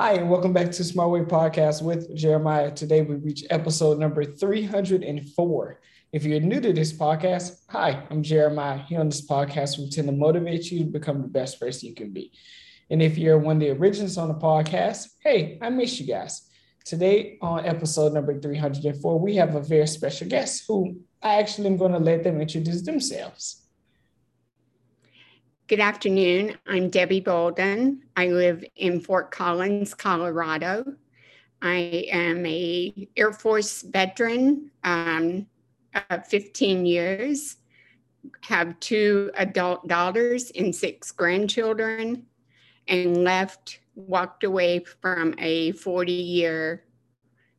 Hi, and welcome back to Smart Way Podcast with Jeremiah. Today we reach episode number 304. If you're new to this podcast, hi, I'm Jeremiah. Here on this podcast, we tend to motivate you to become the best person you can be. And if you're one of the originals on the podcast, hey, I miss you guys. Today on episode number 304, we have a very special guest who I actually am going to let them introduce themselves. Good afternoon. I'm Debbie Bolden. I live in Fort Collins, Colorado. I am a Air Force veteran um, of 15 years, have two adult daughters and six grandchildren, and left, walked away from a 40 year,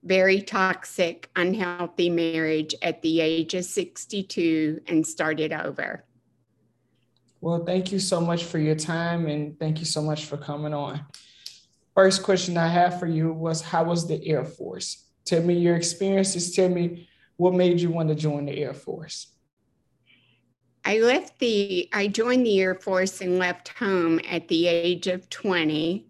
very toxic, unhealthy marriage at the age of 62 and started over. Well, thank you so much for your time and thank you so much for coming on. First question I have for you was How was the Air Force? Tell me your experiences. Tell me what made you want to join the Air Force. I left the, I joined the Air Force and left home at the age of 20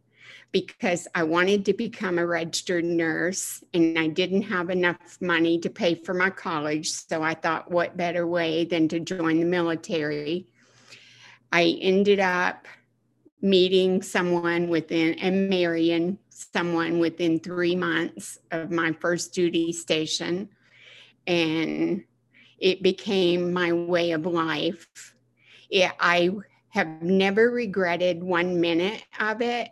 because I wanted to become a registered nurse and I didn't have enough money to pay for my college. So I thought, what better way than to join the military? I ended up meeting someone within and marrying someone within three months of my first duty station. And it became my way of life. It, I have never regretted one minute of it,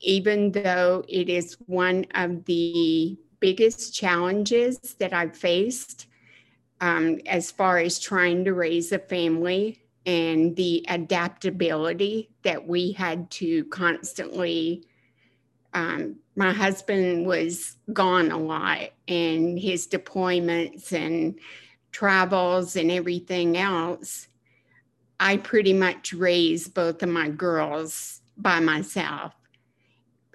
even though it is one of the biggest challenges that I've faced um, as far as trying to raise a family and the adaptability that we had to constantly. Um, my husband was gone a lot, and his deployments and travels and everything else. I pretty much raised both of my girls by myself.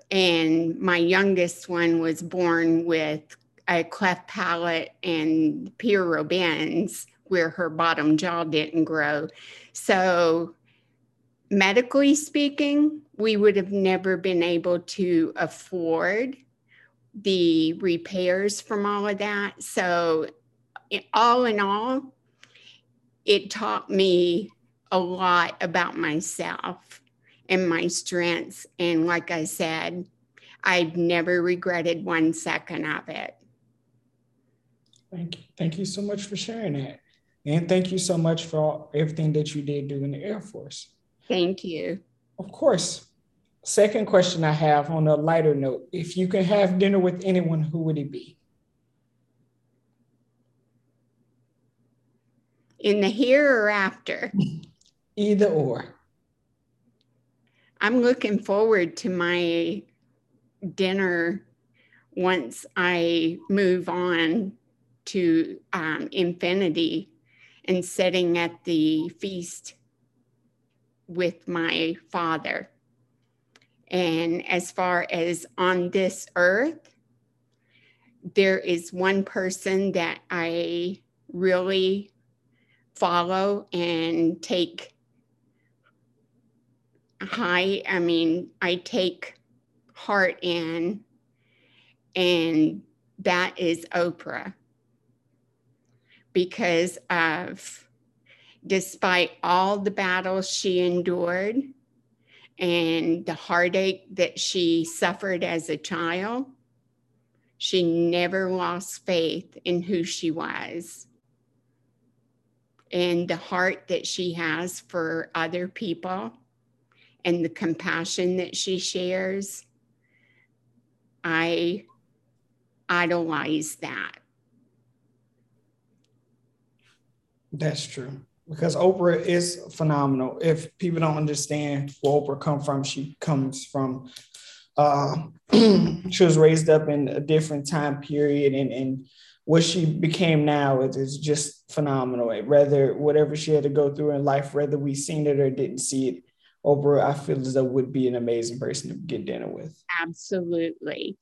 And my youngest one was born with a cleft palate and Pierre Robin's, where her bottom jaw didn't grow. So, medically speaking, we would have never been able to afford the repairs from all of that. So, all in all, it taught me a lot about myself and my strengths. And like I said, I've never regretted one second of it. Thank you. Thank you so much for sharing that. And thank you so much for everything that you did do in the Air Force. Thank you. Of course. Second question I have on a lighter note if you could have dinner with anyone, who would it be? In the here or after? Either or. I'm looking forward to my dinner once I move on to um, infinity and sitting at the feast with my father. And as far as on this earth, there is one person that I really follow and take high, I mean, I take heart in, and that is Oprah because of despite all the battles she endured and the heartache that she suffered as a child, she never lost faith in who she was. And the heart that she has for other people and the compassion that she shares, I idolize that. That's true because Oprah is phenomenal. If people don't understand where Oprah come from, she comes from. Uh, she was raised up in a different time period, and and what she became now is, is just phenomenal. Whether whatever she had to go through in life, whether we seen it or didn't see it, Oprah, I feel as though would be an amazing person to get dinner with. Absolutely.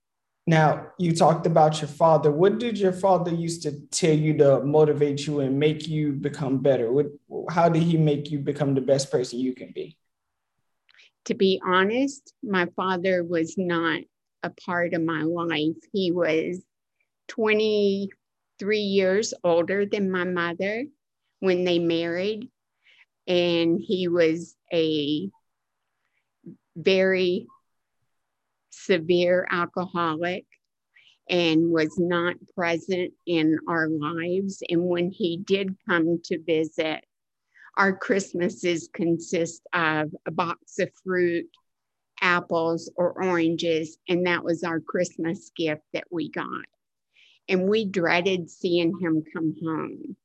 Now, you talked about your father. What did your father used to tell you to motivate you and make you become better? What, how did he make you become the best person you can be? to be honest, my father was not a part of my life. He was 23 years older than my mother when they married, and he was a very severe alcoholic and was not present in our lives. And when he did come to visit, our Christmases consist of a box of fruit, apples, or oranges, and that was our Christmas gift that we got. And we dreaded seeing him come home.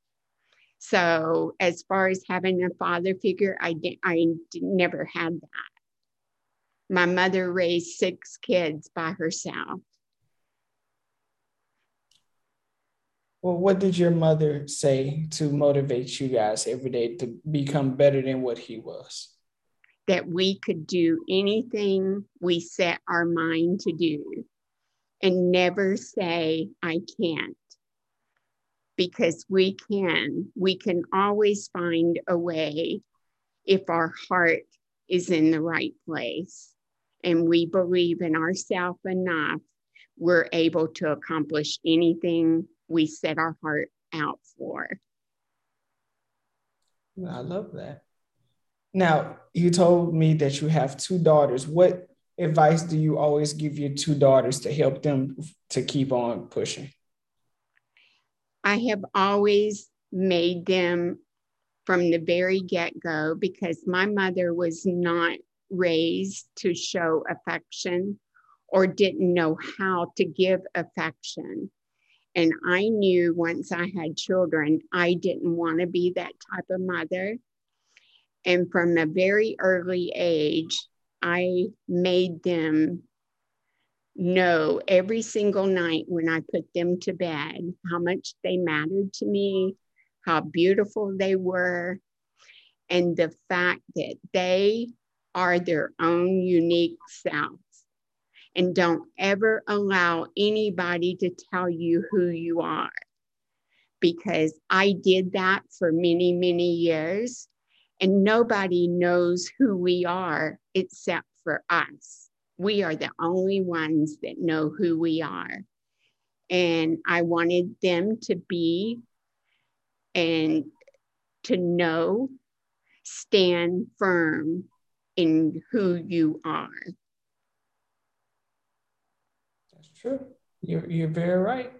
So, as far as having a father figure, I, did, I never had that. My mother raised six kids by herself. Well, what did your mother say to motivate you guys every day to become better than what he was? That we could do anything we set our mind to do and never say, I can't. Because we can, we can always find a way if our heart is in the right place and we believe in ourselves enough, we're able to accomplish anything we set our heart out for. I love that. Now, you told me that you have two daughters. What advice do you always give your two daughters to help them to keep on pushing? I have always made them from the very get go because my mother was not raised to show affection or didn't know how to give affection. And I knew once I had children, I didn't want to be that type of mother. And from a very early age, I made them know every single night when I put them to bed how much they mattered to me, how beautiful they were, and the fact that they are their own unique selves and don't ever allow anybody to tell you who you are. Because I did that for many, many years, and nobody knows who we are except for us. We are the only ones that know who we are. And I wanted them to be and to know, stand firm in who you are. That's true. You're, you're very right.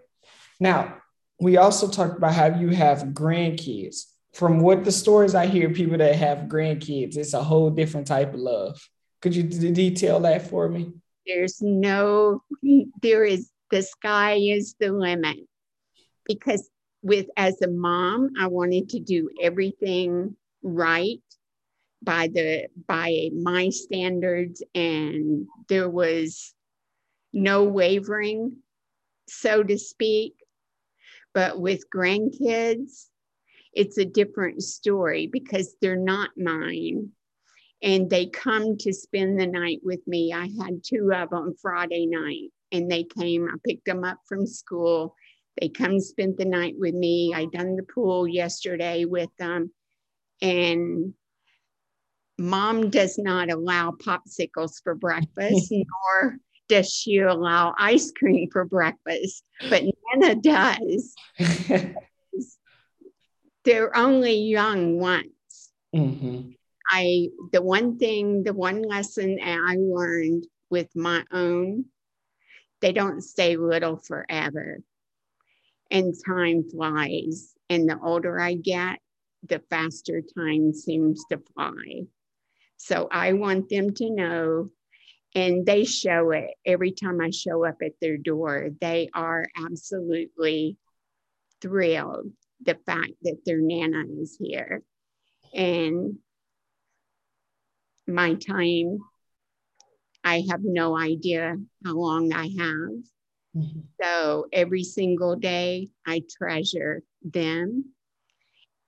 Now, we also talked about how you have grandkids. From what the stories I hear, people that have grandkids, it's a whole different type of love. Could you d- detail that for me? There's no, there is, the sky is the limit. Because with, as a mom, I wanted to do everything right by the by my standards and there was no wavering, so to speak. But with grandkids, it's a different story because they're not mine. And they come to spend the night with me. I had two of them Friday night, and they came. I picked them up from school. They come spend the night with me. I done the pool yesterday with them. And mom does not allow popsicles for breakfast, nor does she allow ice cream for breakfast, but Nana does. They're only young once. Mm-hmm. I the one thing, the one lesson I learned with my own, they don't stay little forever. And time flies. And the older I get, the faster time seems to fly. So I want them to know and they show it every time I show up at their door. They are absolutely thrilled the fact that their Nana is here. And my time, I have no idea how long I have. Mm-hmm. So every single day, I treasure them.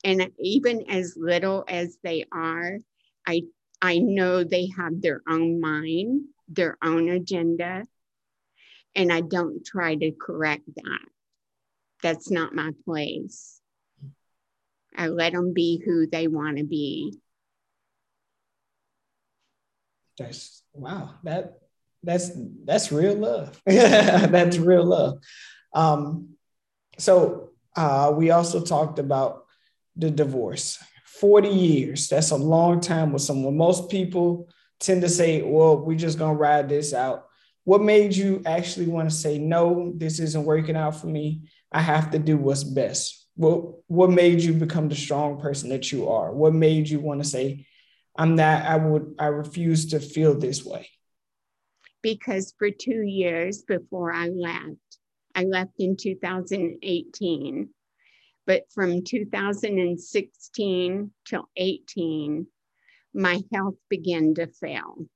And even as little as they are, I I know they have their own mind their own agenda. And I don't try to correct that. That's not my place. I let them be who they want to be. That's wow. That that's that's real love. that's real love. Um, so uh, we also talked about the divorce. 40 years. That's a long time with someone. Most people tend to say, well, we're just gonna ride this out. What made you actually want to say, no, this isn't working out for me? I have to do what's best. What what made you become the strong person that you are? What made you want to say, I'm not, I would, I refuse to feel this way? Because for two years before I left, I left in 2018. But from 2016 till 18, my health began to fail.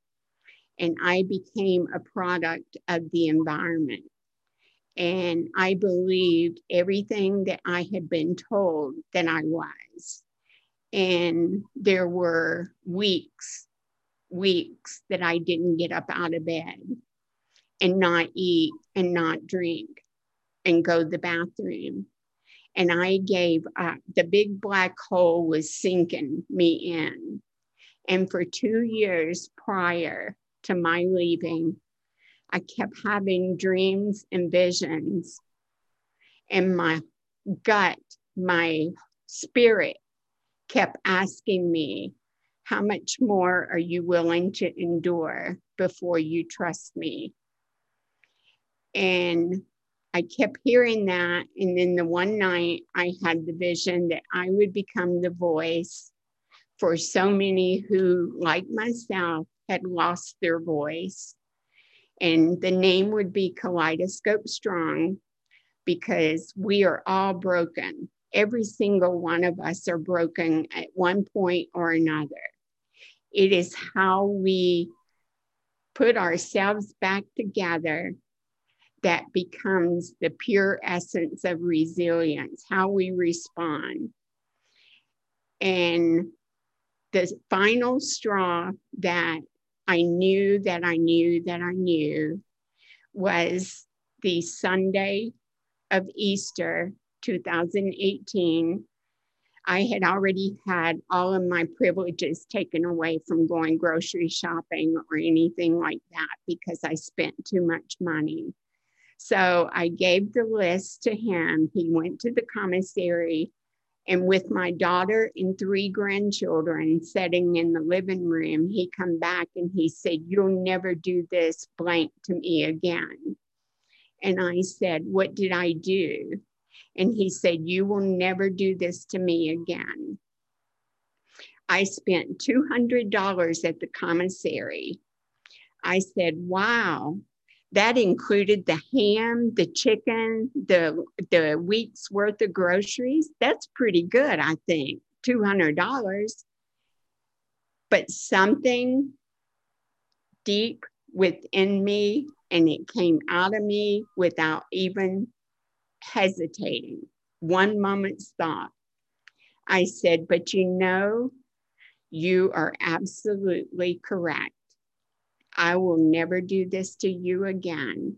And I became a product of the environment. And I believed everything that I had been told that I was. And there were weeks, weeks that I didn't get up out of bed and not eat and not drink and go to the bathroom. And I gave up. The big black hole was sinking me in. And for two years prior to my leaving, I kept having dreams and visions. And my gut, my spirit kept asking me, How much more are you willing to endure before you trust me? And I kept hearing that. And then the one night I had the vision that I would become the voice for so many who, like myself, had lost their voice. And the name would be Kaleidoscope Strong because we are all broken every single one of us are broken at one point or another. It is how we put ourselves back together that becomes the pure essence of resilience, how we respond. And the final straw that I knew that I knew that I knew was the Sunday of Easter 2018, I had already had all of my privileges taken away from going grocery shopping or anything like that because I spent too much money. So I gave the list to him. He went to the commissary, and with my daughter and three grandchildren sitting in the living room, he come back and he said, "You'll never do this blank to me again." And I said, "What did I do?" And he said, You will never do this to me again. I spent $200 at the commissary. I said, Wow, that included the ham, the chicken, the, the week's worth of groceries. That's pretty good, I think. $200. But something deep within me, and it came out of me without even hesitating, one moment's thought. I said, But you know, you are absolutely correct. I will never do this to you again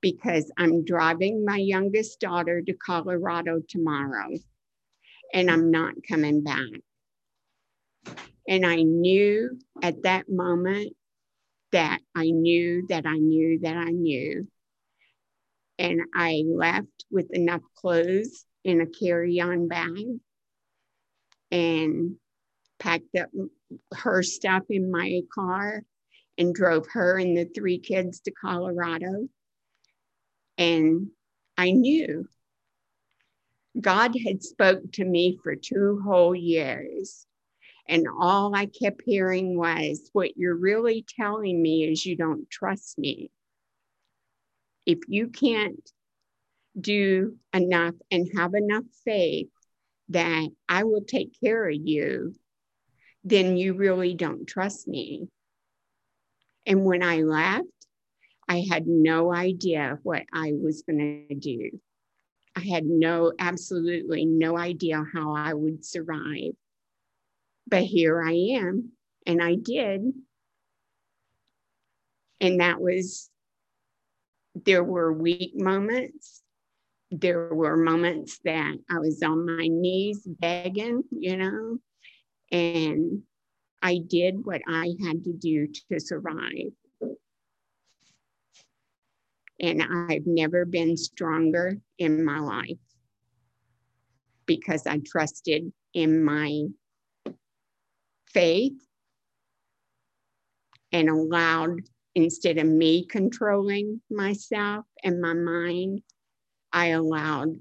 because I'm driving my youngest daughter to Colorado tomorrow and I'm not coming back. And I knew at that moment that I knew that I knew that I knew and I left with enough clothes in a carry on bag and packed up her stuff in my car and drove her and the three kids to Colorado. And I knew God had spoke to me for two whole years. And all I kept hearing was, What you're really telling me is you don't trust me if you can't do enough and have enough faith that I will take care of you, then you really don't trust me. And when I left, I had no idea what I was going to do. I had no, absolutely no idea how I would survive. But here I am, and I did. And that was there were weak moments. There were moments that I was on my knees begging, you know, and I did what I had to do to survive. And I've never been stronger in my life because I trusted in my faith and allowed, instead of me controlling myself and my mind, I allowed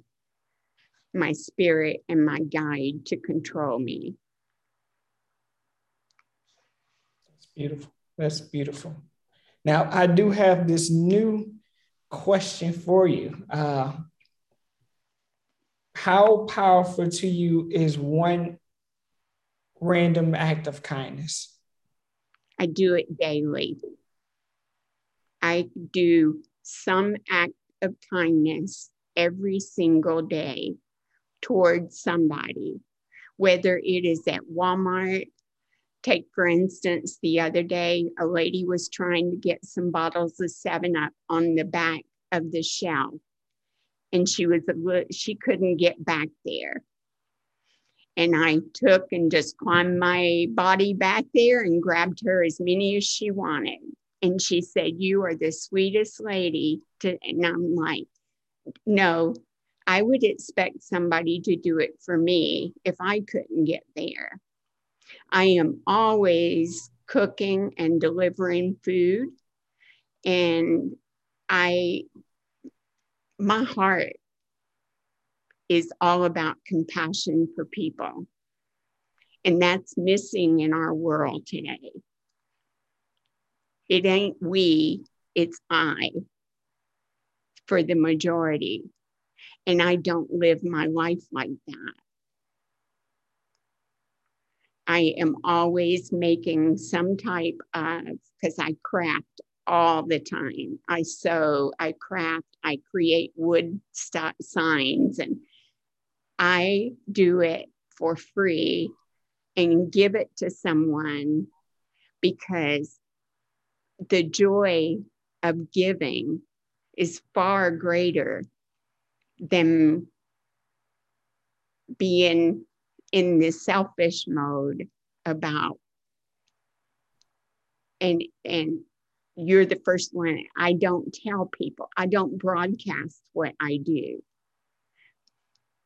my spirit and my guide to control me. That's beautiful. That's beautiful. Now, I do have this new question for you. Uh, how powerful to you is one random act of kindness? I do it daily. I do some act of kindness every single day towards somebody, whether it is at Walmart. Take, for instance, the other day, a lady was trying to get some bottles of 7 Up on the back of the shelf. And she was she couldn't get back there. And I took and just climbed my body back there and grabbed her as many as she wanted. And she said, You are the sweetest lady. To, and I'm like, No, I would expect somebody to do it for me if I couldn't get there. I am always cooking and delivering food. And I, my heart is all about compassion for people. And that's missing in our world today. It ain't we, it's I for the majority and I don't live my life like that. I am always making some type of, because I craft all the time. I sew, I craft, I create wood st- signs, and I do it for free and give it to someone because the joy of giving is far greater than being in this selfish mode about and and you're the first one. I don't tell people. I don't broadcast what i do.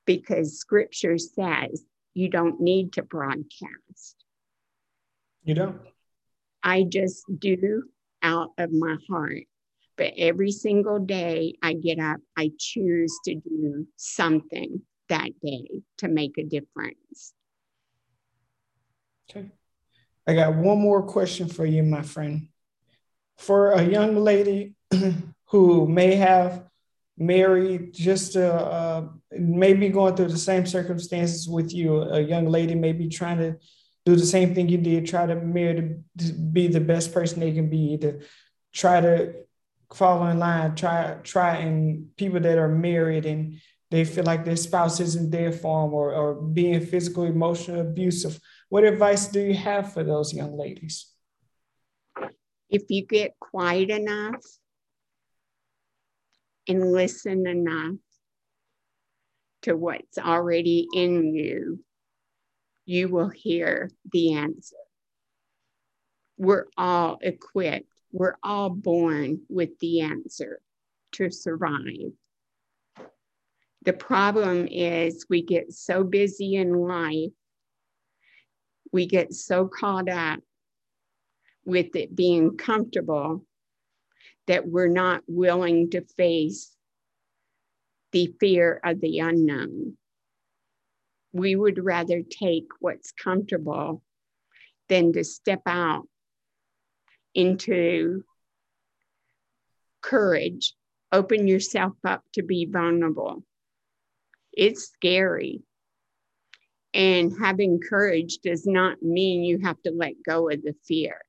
Because scripture says you don't need to broadcast. You don't. I just do out of my heart. But every single day I get up, I choose to do something that day to make a difference. Okay. I got one more question for you, my friend. For a young lady who may have married just uh, uh, maybe going through the same circumstances with you, a young lady maybe trying to do the same thing you did, try to marry to be the best person they can be, to try to follow in line, try try and people that are married and they feel like their spouse isn't there for them or, or being physical, emotional, abusive. What advice do you have for those young ladies? If you get quiet enough and listen enough to what's already in you, you will hear the answer. We're all equipped we're all born with the answer to survive. The problem is we get so busy in life, we get so caught up with it being comfortable that we're not willing to face the fear of the unknown. We would rather take what's comfortable than to step out into courage, open yourself up to be vulnerable. It's scary. And having courage does not mean you have to let go of the fear.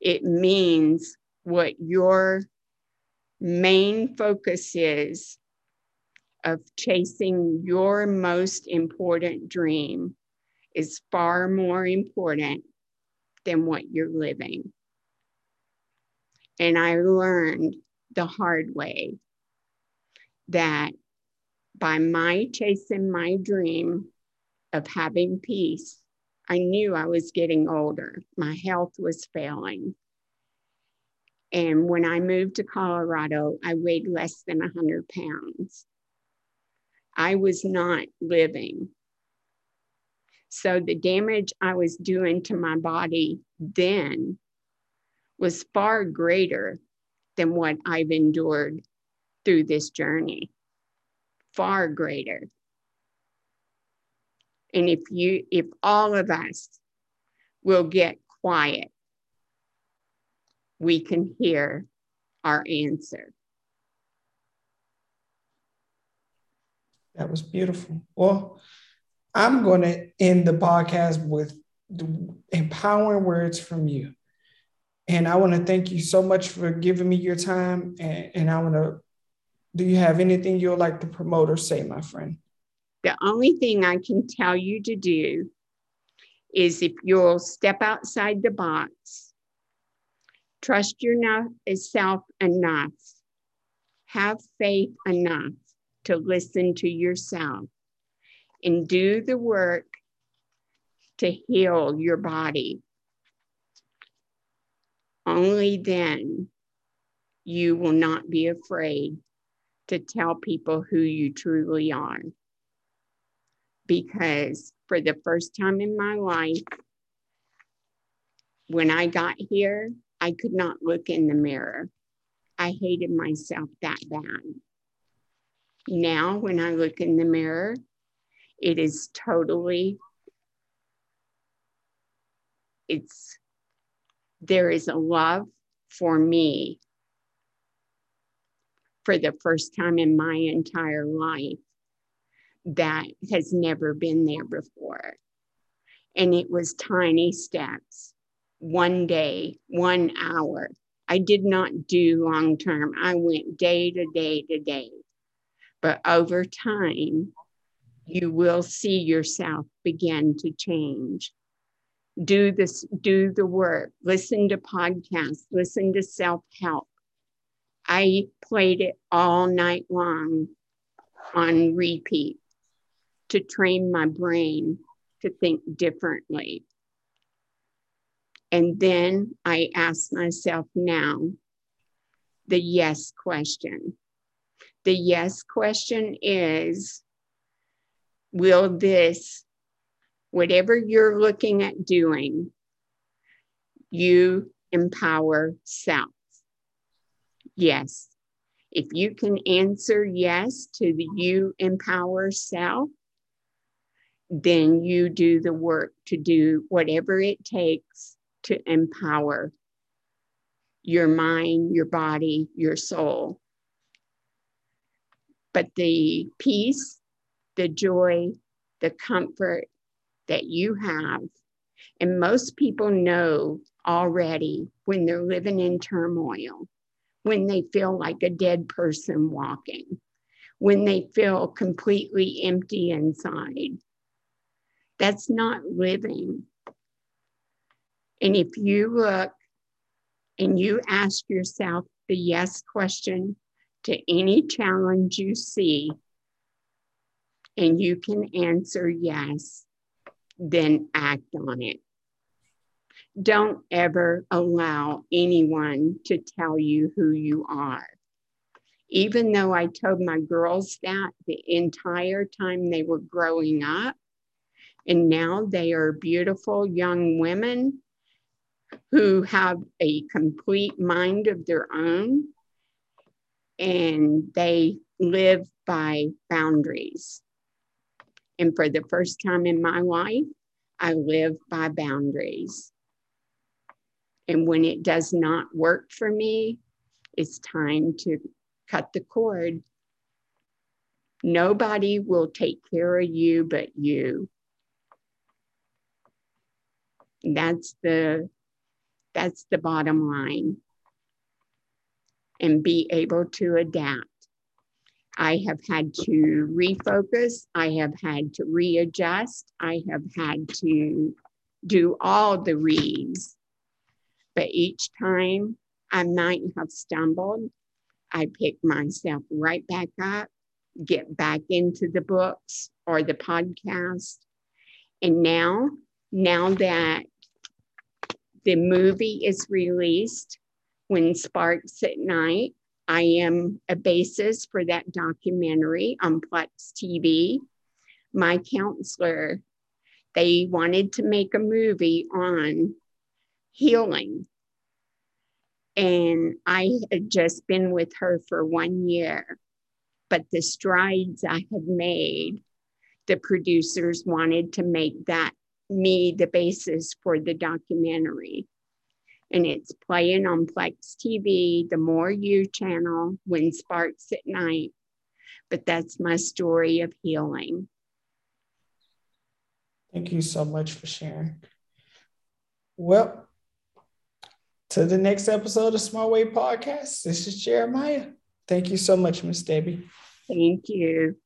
It means what your main focus is of chasing your most important dream is far more important than what you're living. And I learned the hard way that by my chasing my dream of having peace, I knew I was getting older. My health was failing. And when I moved to Colorado, I weighed less than 100 pounds. I was not living. So the damage I was doing to my body then was far greater than what I've endured through this journey. Far greater. And if you, if all of us will get quiet, we can hear our answer. That was beautiful. Well, I'm going to end the podcast with empowering words from you. And I want to thank you so much for giving me your time. And, and I want to, do you have anything you'd like to promote or say, my friend? The only thing I can tell you to do is if you'll step outside the box, trust yourself enough, have faith enough to listen to yourself, and do the work to heal your body. Only then you will not be afraid to tell people who you truly are because for the first time in my life, when I got here, I could not look in the mirror. I hated myself that bad. Now, when I look in the mirror, it is totally, it's, there is a love for me for the first time in my entire life that has never been there before. And it was tiny steps, one day, one hour. I did not do long term. I went day to day to day. But over time, you will see yourself begin to change. Do this, do the work, listen to podcasts, listen to self help. I played it all night long on repeat to train my brain to think differently. And then I ask myself now the yes question. The yes question is Will this, whatever you're looking at doing, you empower self? Yes. If you can answer yes to the you empower self, then you do the work to do whatever it takes to empower your mind, your body, your soul. But the peace, the joy, the comfort that you have, and most people know already when they're living in turmoil, when they feel like a dead person walking, when they feel completely empty inside that's not living. And if you look and you ask yourself the yes question to any challenge you see, and you can answer yes, then act on it. Don't ever allow anyone to tell you who you are. Even though I told my girls that the entire time they were growing up, and now they are beautiful young women who have a complete mind of their own and they live by boundaries. And for the first time in my life, I live by boundaries. And when it does not work for me, it's time to cut the cord. Nobody will take care of you but you. That's the that's the bottom line. And be able to adapt. I have had to refocus. I have had to readjust. I have had to do all the reads. But each time I might have stumbled, I pick myself right back up, get back into the books or the podcast. And now now that the movie is released, When Sparks Ignite, I am a basis for that documentary on Plex TV. My counselor, they wanted to make a movie on healing. And I had just been with her for one year. But the strides I had made, the producers wanted to make that me the basis for the documentary and it's playing on Plex TV, the More You channel, when Sparks Ignite. But that's my story of healing. Thank you so much for sharing. Well, to the next episode of Smart Way Podcast, this is Jeremiah. Thank you so much, Miss Debbie. Thank you.